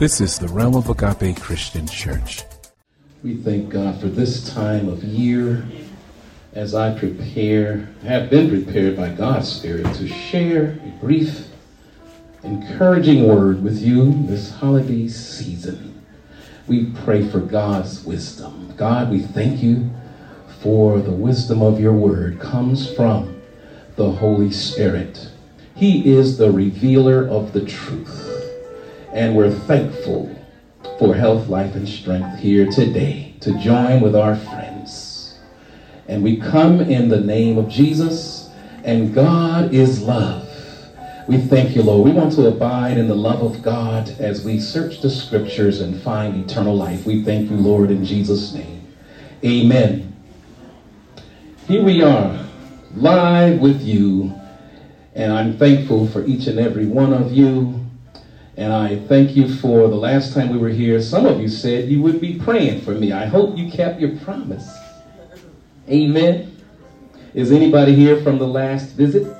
This is the Realm of Agape Christian Church. We thank God for this time of year as I prepare, have been prepared by God's Spirit to share a brief, encouraging word with you this holiday season. We pray for God's wisdom. God, we thank you for the wisdom of your word comes from the Holy Spirit. He is the revealer of the truth. And we're thankful for health, life, and strength here today to join with our friends. And we come in the name of Jesus, and God is love. We thank you, Lord. We want to abide in the love of God as we search the scriptures and find eternal life. We thank you, Lord, in Jesus' name. Amen. Here we are, live with you, and I'm thankful for each and every one of you and I thank you for the last time we were here. Some of you said you would be praying for me. I hope you kept your promise. Amen. Is anybody here from the last visit?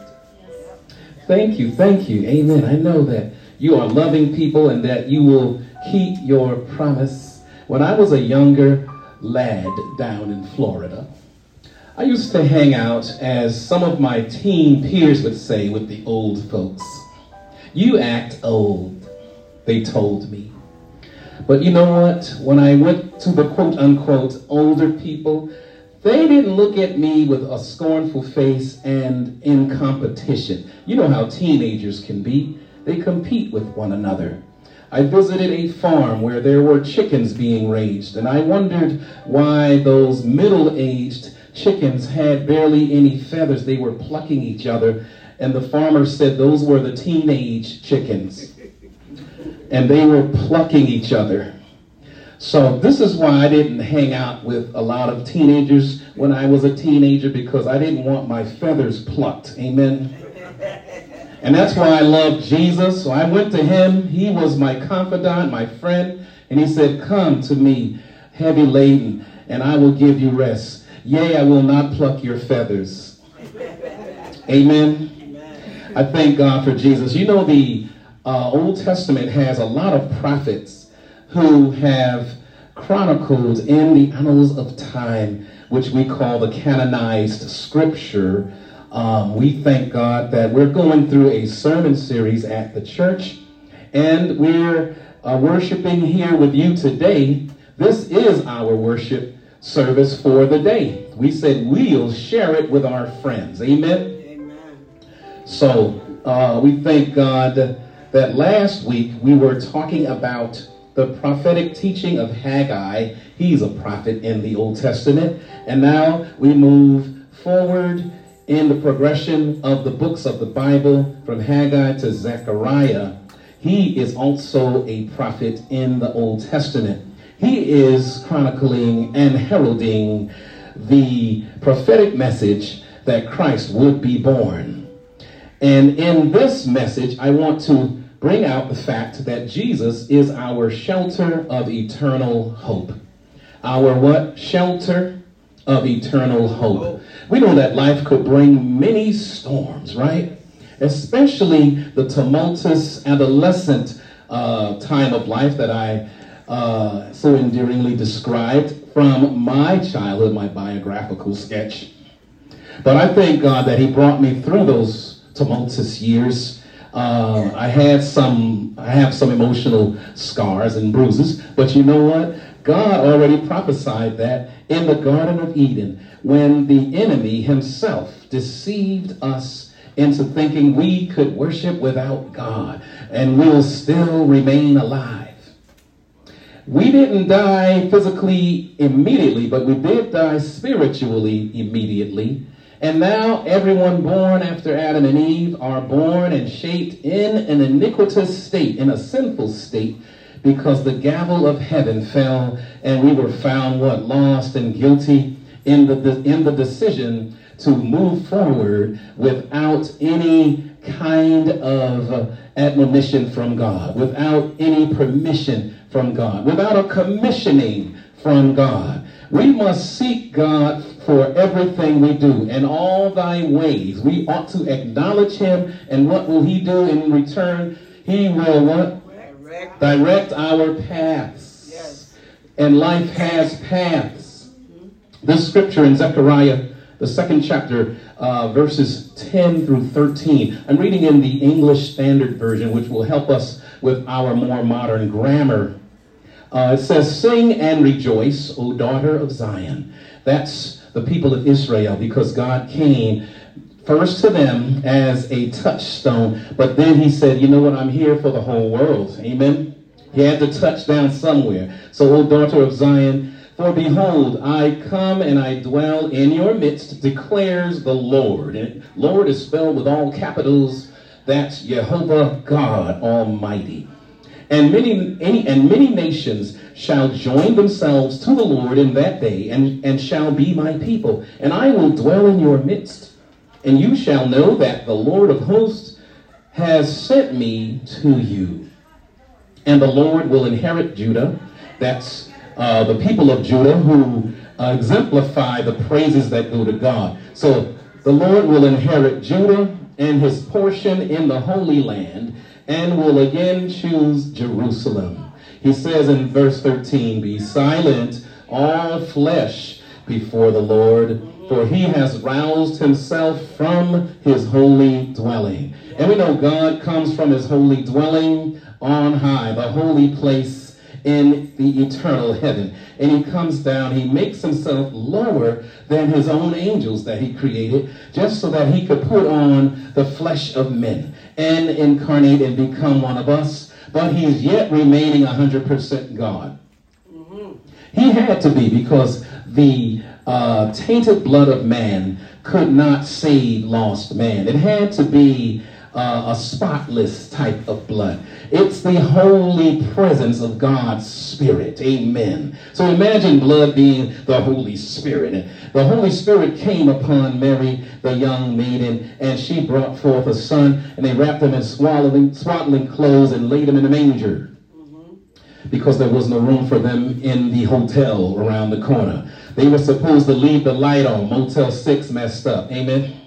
Thank you, thank you. Amen. I know that you are loving people and that you will keep your promise. When I was a younger lad down in Florida, I used to hang out, as some of my teen peers would say, with the old folks. You act old they told me. But you know what? When I went to the quote unquote older people, they didn't look at me with a scornful face and in competition. You know how teenagers can be. They compete with one another. I visited a farm where there were chickens being raised, and I wondered why those middle aged chickens had barely any feathers. They were plucking each other, and the farmer said those were the teenage chickens and they were plucking each other. So this is why I didn't hang out with a lot of teenagers when I was a teenager because I didn't want my feathers plucked. Amen. And that's why I love Jesus. So I went to him. He was my confidant, my friend, and he said, "Come to me, heavy laden, and I will give you rest. Yea, I will not pluck your feathers." Amen. I thank God for Jesus. You know the uh, Old Testament has a lot of prophets who have chronicled in the annals of time, which we call the canonized scripture. Um, we thank God that we're going through a sermon series at the church, and we're uh, worshiping here with you today. This is our worship service for the day. We said we'll share it with our friends. Amen. Amen. So uh, we thank God that last week we were talking about the prophetic teaching of Haggai. He's a prophet in the Old Testament. And now we move forward in the progression of the books of the Bible from Haggai to Zechariah. He is also a prophet in the Old Testament. He is chronicling and heralding the prophetic message that Christ would be born. And in this message, I want to bring out the fact that Jesus is our shelter of eternal hope. Our what? Shelter of eternal hope. We know that life could bring many storms, right? Especially the tumultuous adolescent uh, time of life that I uh, so endearingly described from my childhood, my biographical sketch. But I thank God that He brought me through those tumultuous years uh, I had some, I have some emotional scars and bruises, but you know what? God already prophesied that in the Garden of Eden when the enemy himself deceived us into thinking we could worship without God and we'll still remain alive. We didn't die physically immediately, but we did die spiritually immediately and now everyone born after Adam and Eve are born and shaped in an iniquitous state, in a sinful state, because the gavel of heaven fell and we were found what? Lost and guilty in the, in the decision to move forward without any kind of admonition from God, without any permission from God, without a commissioning from God. We must seek God for everything we do in all thy ways. We ought to acknowledge him, and what will he do in return? He will what? Direct, Direct our paths. Yes. And life has paths. Mm-hmm. This scripture in Zechariah, the second chapter, uh, verses 10 through 13. I'm reading in the English Standard Version, which will help us with our more modern grammar. Uh, it says, Sing and rejoice, O daughter of Zion. That's the people of Israel because God came first to them as a touchstone, but then he said, You know what? I'm here for the whole world. Amen. He had to touch down somewhere. So, O daughter of Zion, for behold, I come and I dwell in your midst, declares the Lord. And Lord is spelled with all capitals. That's Jehovah God Almighty. And many, any, and many nations shall join themselves to the Lord in that day, and, and shall be my people. And I will dwell in your midst. And you shall know that the Lord of hosts has sent me to you. And the Lord will inherit Judah. That's uh, the people of Judah who uh, exemplify the praises that go to God. So the Lord will inherit Judah and his portion in the Holy Land and will again choose Jerusalem. He says in verse 13, Be silent, all flesh, before the Lord, for he has roused himself from his holy dwelling. And we know God comes from his holy dwelling on high, the holy place in the eternal heaven. And he comes down, he makes himself lower than his own angels that he created, just so that he could put on the flesh of men and incarnate and become one of us. But he's yet remaining 100% God. Mm-hmm. He had to be because the uh, tainted blood of man could not save lost man. It had to be uh, a spotless type of blood. It's the holy presence of God's Spirit. Amen. So imagine blood being the Holy Spirit. The Holy Spirit came upon Mary, the young maiden, and she brought forth a son, and they wrapped him in swaddling, swaddling clothes and laid him in a manger because there was no room for them in the hotel around the corner. They were supposed to leave the light on. Motel 6 messed up. Amen.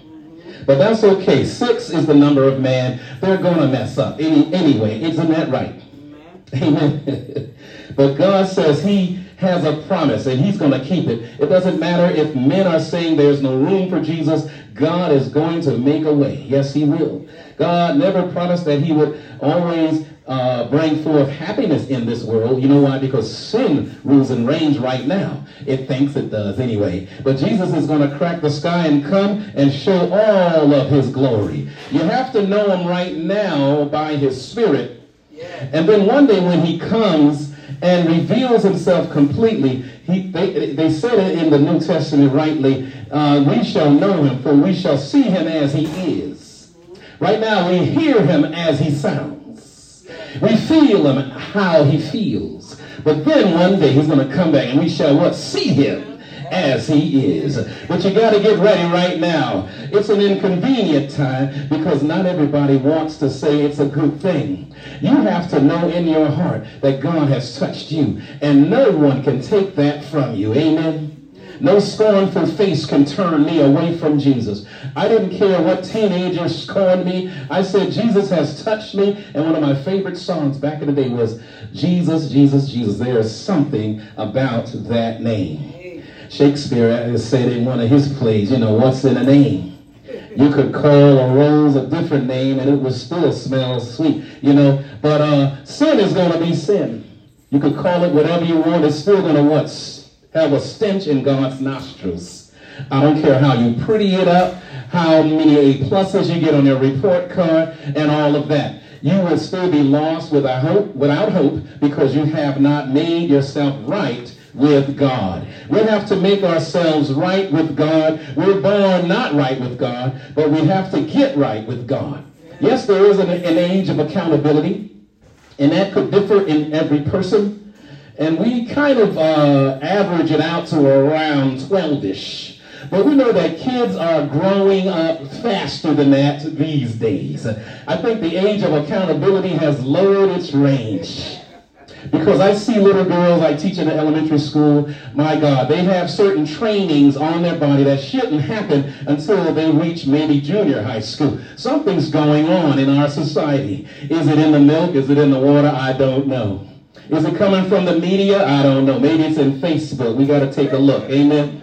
But that's okay. Six is the number of man. They're going to mess up any, anyway. Isn't that right? Amen. Amen. but God says he has a promise and he's going to keep it. It doesn't matter if men are saying there's no room for Jesus. God is going to make a way. Yes, he will. God never promised that he would always uh, bring forth happiness in this world. You know why? Because sin rules and reigns right now. It thinks it does anyway. But Jesus is going to crack the sky and come and show all of his glory. You have to know him right now by his spirit. Yeah. And then one day when he comes and reveals himself completely, he, they, they said it in the New Testament rightly, uh, we shall know him, for we shall see him as he is. Right now we hear him as he sounds. We feel him how he feels. But then one day he's going to come back and we shall what? See him as he is. But you got to get ready right now. It's an inconvenient time because not everybody wants to say it's a good thing. You have to know in your heart that God has touched you and no one can take that from you. Amen. No scornful face can turn me away from Jesus. I didn't care what teenagers scorned me. I said, Jesus has touched me. And one of my favorite songs back in the day was, Jesus, Jesus, Jesus. There is something about that name. Shakespeare said in one of his plays, you know, what's in a name? You could call a rose a different name and it would still smell sweet, you know. But uh, sin is going to be sin. You could call it whatever you want. It's still going to what? Have a stench in God's nostrils. I don't care how you pretty it up, how many A pluses you get on your report card, and all of that. You will still be lost without hope, without hope because you have not made yourself right with God. We have to make ourselves right with God. We're born not right with God, but we have to get right with God. Yes, there is an, an age of accountability, and that could differ in every person. And we kind of uh, average it out to around 12-ish. But we know that kids are growing up faster than that these days. I think the age of accountability has lowered its range. Because I see little girls I teach in the elementary school, my God, they have certain trainings on their body that shouldn't happen until they reach maybe junior high school. Something's going on in our society. Is it in the milk? Is it in the water? I don't know. Is it coming from the media? I don't know. Maybe it's in Facebook. We got to take a look. Amen.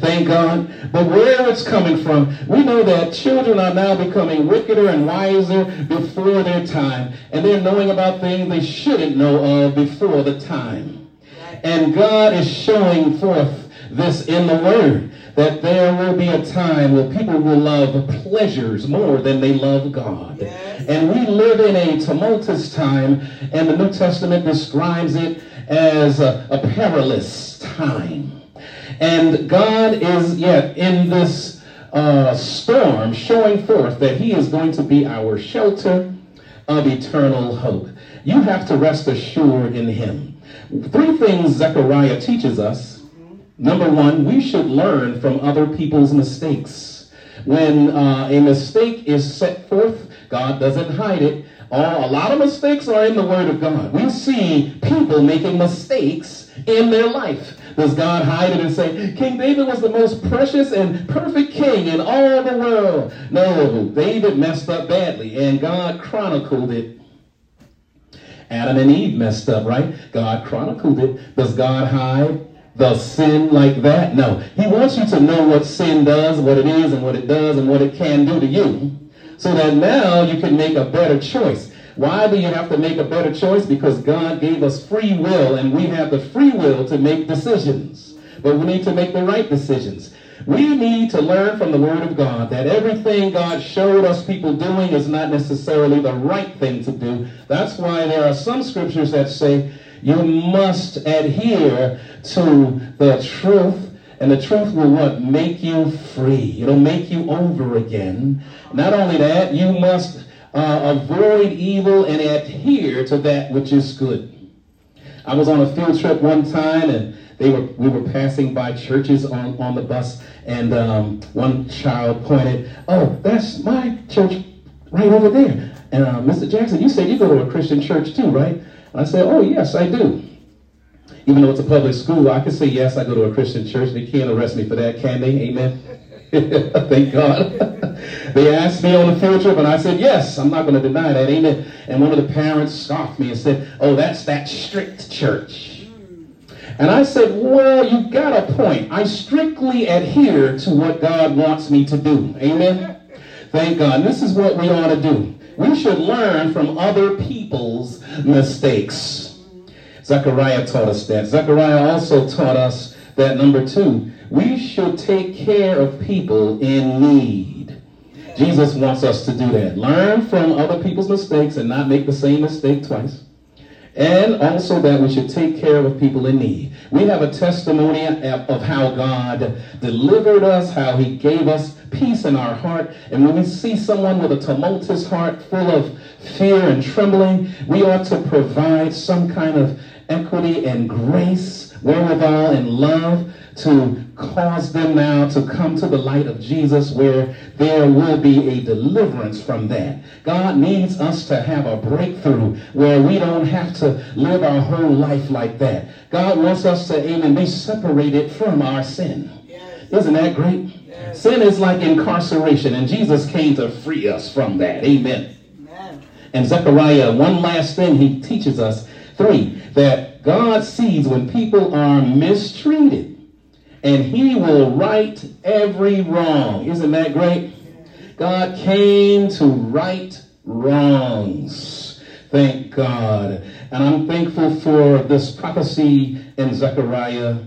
Thank God. But where it's coming from, we know that children are now becoming wickeder and wiser before their time. And they're knowing about things they shouldn't know of before the time. And God is showing forth this in the Word that there will be a time where people will love pleasures more than they love God. Yes. And we live in a tumultuous time, and the New Testament describes it as a, a perilous time. And God is yet in this uh, storm showing forth that He is going to be our shelter of eternal hope. You have to rest assured in Him. Three things Zechariah teaches us. Number one, we should learn from other people's mistakes. When uh, a mistake is set forth, God doesn't hide it. Uh, a lot of mistakes are in the Word of God. We see people making mistakes in their life. Does God hide it and say, King David was the most precious and perfect king in all the world? No, David messed up badly, and God chronicled it. Adam and Eve messed up, right? God chronicled it. Does God hide the sin like that? No. He wants you to know what sin does, what it is, and what it does, and what it can do to you, so that now you can make a better choice. Why do you have to make a better choice? Because God gave us free will and we have the free will to make decisions. But we need to make the right decisions. We need to learn from the Word of God that everything God showed us people doing is not necessarily the right thing to do. That's why there are some scriptures that say you must adhere to the truth and the truth will what? Make you free. It'll make you over again. Not only that, you must uh, avoid evil and adhere to that which is good. I was on a field trip one time and they were we were passing by churches on, on the bus and um, one child pointed, oh, that's my church right over there. And uh, Mr. Jackson, you said you go to a Christian church too, right? And I said, oh, yes, I do. Even though it's a public school, I can say, yes, I go to a Christian church. They can't arrest me for that, can they? Amen. Thank God. They asked me on the field trip, and I said, yes, I'm not going to deny that, amen. And one of the parents scoffed me and said, oh, that's that strict church. And I said, well, you've got a point. I strictly adhere to what God wants me to do. Amen. Thank God. This is what we ought to do. We should learn from other people's mistakes. Zechariah taught us that. Zechariah also taught us that number two, we should take care of people in need. Jesus wants us to do that. Learn from other people's mistakes and not make the same mistake twice. And also that we should take care of people in need. We have a testimony of how God delivered us, how he gave us peace in our heart. And when we see someone with a tumultuous heart full of fear and trembling, we ought to provide some kind of equity and grace, wherewithal, and love to cause them now to come to the light of Jesus where there will be a deliverance from that. God needs us to have a breakthrough where we don't have to live our whole life like that. God wants us to amen, be separated from our sin. Yes. Isn't that great? Yes. Sin is like incarceration, and Jesus came to free us from that. Amen. Amen. And Zechariah, one last thing he teaches us, three, that God sees when people are mistreated and he will right every wrong. Isn't that great? God came to right wrongs. Thank God. And I'm thankful for this prophecy in Zechariah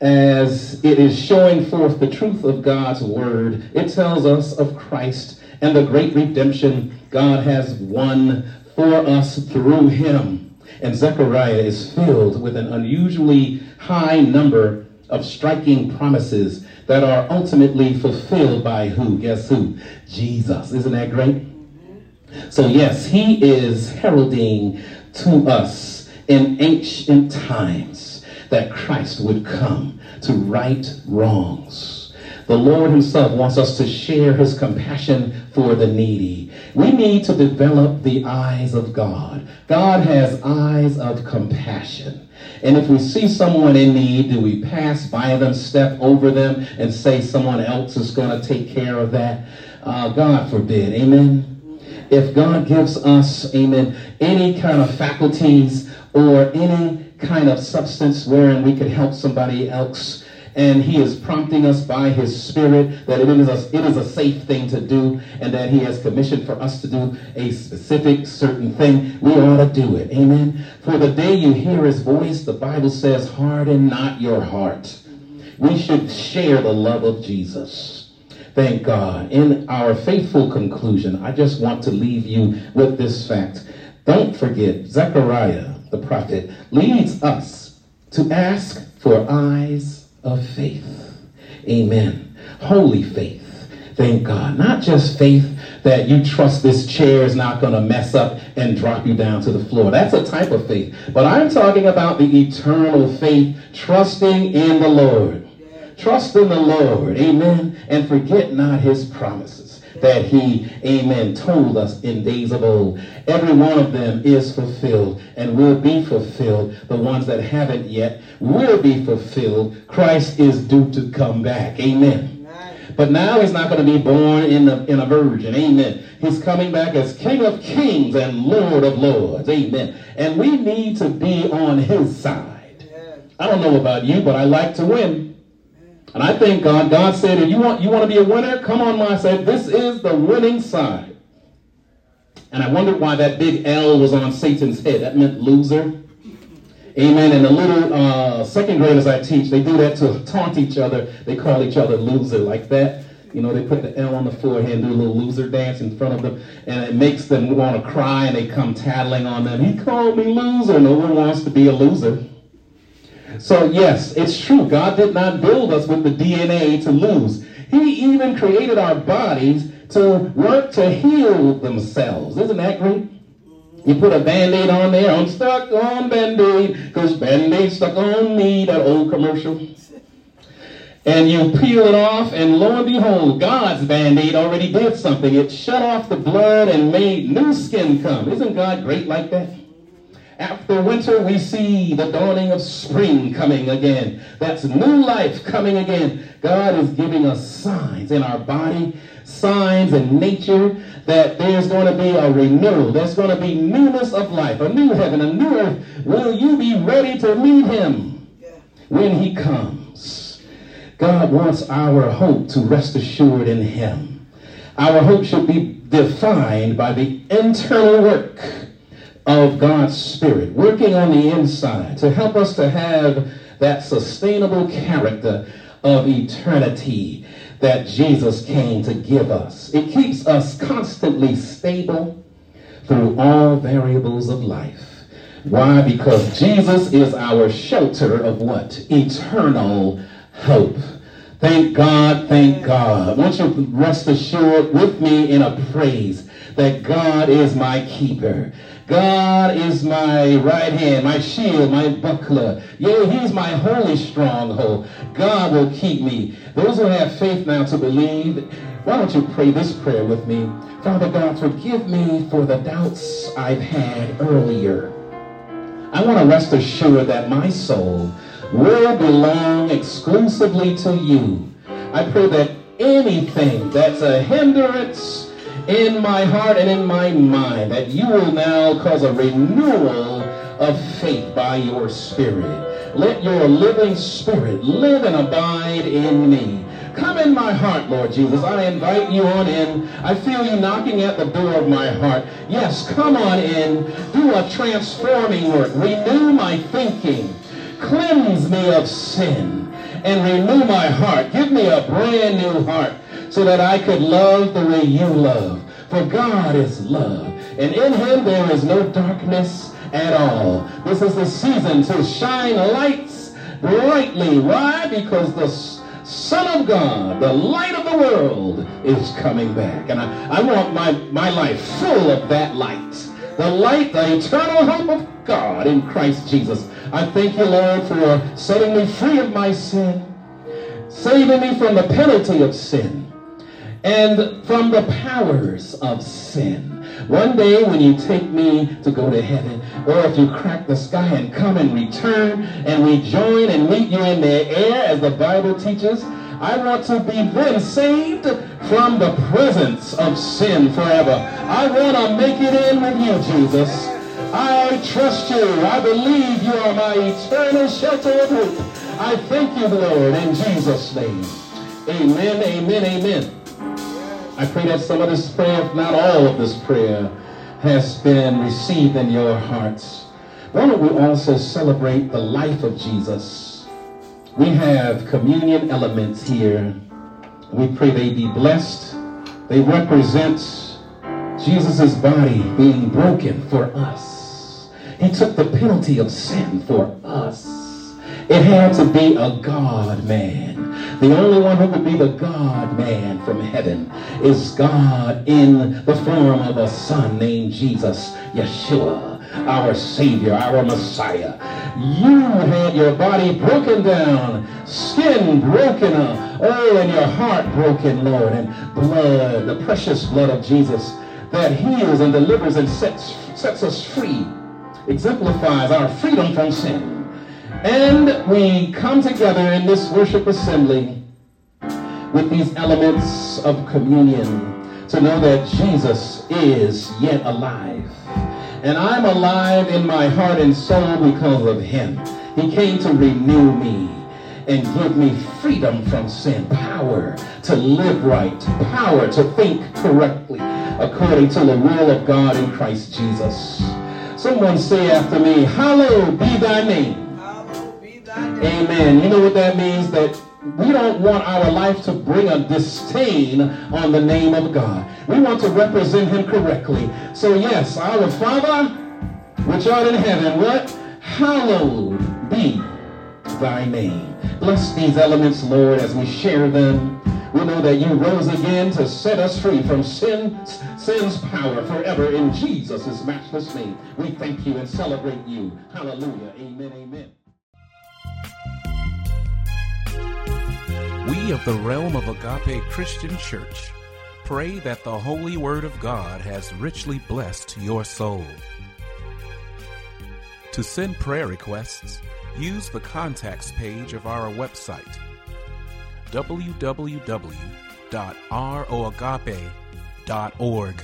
as it is showing forth the truth of God's word. It tells us of Christ and the great redemption God has won for us through him. And Zechariah is filled with an unusually high number of striking promises that are ultimately fulfilled by who? Guess who? Jesus. Isn't that great? So, yes, he is heralding to us in ancient times that Christ would come to right wrongs. The Lord Himself wants us to share His compassion for the needy. We need to develop the eyes of God. God has eyes of compassion. And if we see someone in need, do we pass by them, step over them, and say someone else is going to take care of that? Uh, God forbid. Amen if God gives us, amen, any kind of faculties or any kind of substance wherein we could help somebody else, and he is prompting us by his spirit that it is, a, it is a safe thing to do and that he has commissioned for us to do a specific certain thing. We ought to do it. Amen. For the day you hear his voice the bible says harden not your heart. We should share the love of jesus. Thank God. In our faithful conclusion, I just want to leave you with this fact. Don't forget, Zechariah, the prophet, leads us to ask for eyes of faith. Amen. Holy faith. Thank God. Not just faith that you trust this chair is not going to mess up and drop you down to the floor. That's a type of faith. But I'm talking about the eternal faith, trusting in the Lord. Trust in the Lord, amen, and forget not his promises that he, amen, told us in days of old. Every one of them is fulfilled and will be fulfilled. The ones that haven't yet will be fulfilled. Christ is due to come back. Amen. But now he's not going to be born in a, in a virgin. Amen. He's coming back as King of kings and Lord of lords. Amen. And we need to be on his side. I don't know about you, but I like to win. And I thank God. God said, if you want, you want to be a winner, come on my side. This is the winning side. And I wondered why that big L was on Satan's head. That meant loser. Amen. And the little uh, second graders I teach, they do that to taunt each other. They call each other loser like that. You know, they put the L on the forehead and do a little loser dance in front of them, and it makes them want to cry, and they come tattling on them. He called me loser. No one wants to be a loser. So, yes, it's true. God did not build us with the DNA to lose. He even created our bodies to work to heal themselves. Isn't that great? You put a band-aid on there, I'm stuck on band-aid, because band-aid stuck on me, that old commercial. And you peel it off, and lo and behold, God's band-aid already did something. It shut off the blood and made new skin come. Isn't God great like that? After winter, we see the dawning of spring coming again. That's new life coming again. God is giving us signs in our body, signs in nature that there's going to be a renewal. There's going to be newness of life, a new heaven, a new earth. Will you be ready to meet him when he comes? God wants our hope to rest assured in him. Our hope should be defined by the internal work of God's Spirit working on the inside to help us to have that sustainable character of eternity that Jesus came to give us. It keeps us constantly stable through all variables of life. Why? Because Jesus is our shelter of what? Eternal hope. Thank God, thank God. I want you rest assured with me in a praise that God is my keeper. God is my right hand, my shield, my buckler. Yea, he's my holy stronghold. God will keep me. Those who have faith now to believe, why don't you pray this prayer with me? Father God, forgive me for the doubts I've had earlier. I want to rest assured that my soul will belong exclusively to you. I pray that anything that's a hindrance in my heart and in my mind that you will now cause a renewal of faith by your spirit. Let your living spirit live and abide in me. Come in my heart, Lord Jesus. I invite you on in. I feel you knocking at the door of my heart. Yes, come on in. Do a transforming work. Renew my thinking. Cleanse me of sin and renew my heart. Give me a brand new heart so that I could love the way you love. For God is love, and in him there is no darkness at all. This is the season to shine lights brightly. Why? Because the Son of God, the light of the world, is coming back. And I, I want my, my life full of that light. The light, the eternal hope of God in Christ Jesus. I thank you, Lord, for setting me free of my sin saving me from the penalty of sin and from the powers of sin. One day when you take me to go to heaven, or if you crack the sky and come and return, and we join and meet you in the air, as the Bible teaches, I want to be then saved from the presence of sin forever. I want to make it in with you, Jesus. I trust you. I believe you are my eternal shelter of hope. I thank you, Lord, in Jesus' name. Amen, amen, amen. I pray that some of this prayer, if not all of this prayer, has been received in your hearts. Why don't we also celebrate the life of Jesus? We have communion elements here. We pray they be blessed. They represent Jesus' body being broken for us. He took the penalty of sin for us. It had to be a God man. The only one who could be the God man from heaven is God in the form of a son named Jesus, Yeshua, our Savior, our Messiah. You had your body broken down, skin broken up, oh, and your heart broken, Lord, and blood, the precious blood of Jesus that heals and delivers and sets, sets us free, exemplifies our freedom from sin. And we come together in this worship assembly with these elements of communion to know that Jesus is yet alive. And I'm alive in my heart and soul because of him. He came to renew me and give me freedom from sin, power to live right, power to think correctly according to the will of God in Christ Jesus. Someone say after me, Hallowed be thy name. Amen. You know what that means? That we don't want our life to bring a disdain on the name of God. We want to represent him correctly. So yes, our Father, which art in heaven, what? Hallowed be thy name. Bless these elements, Lord, as we share them. We know that you rose again to set us free from sin, sin's power forever in Jesus' matchless name. We thank you and celebrate you. Hallelujah. Amen. Amen. Of the realm of Agape Christian Church pray that the Holy Word of God has richly blessed your soul. To send prayer requests, use the contacts page of our website www.roagape.org.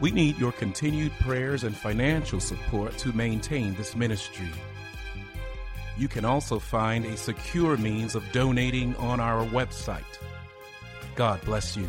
We need your continued prayers and financial support to maintain this ministry. You can also find a secure means of donating on our website. God bless you.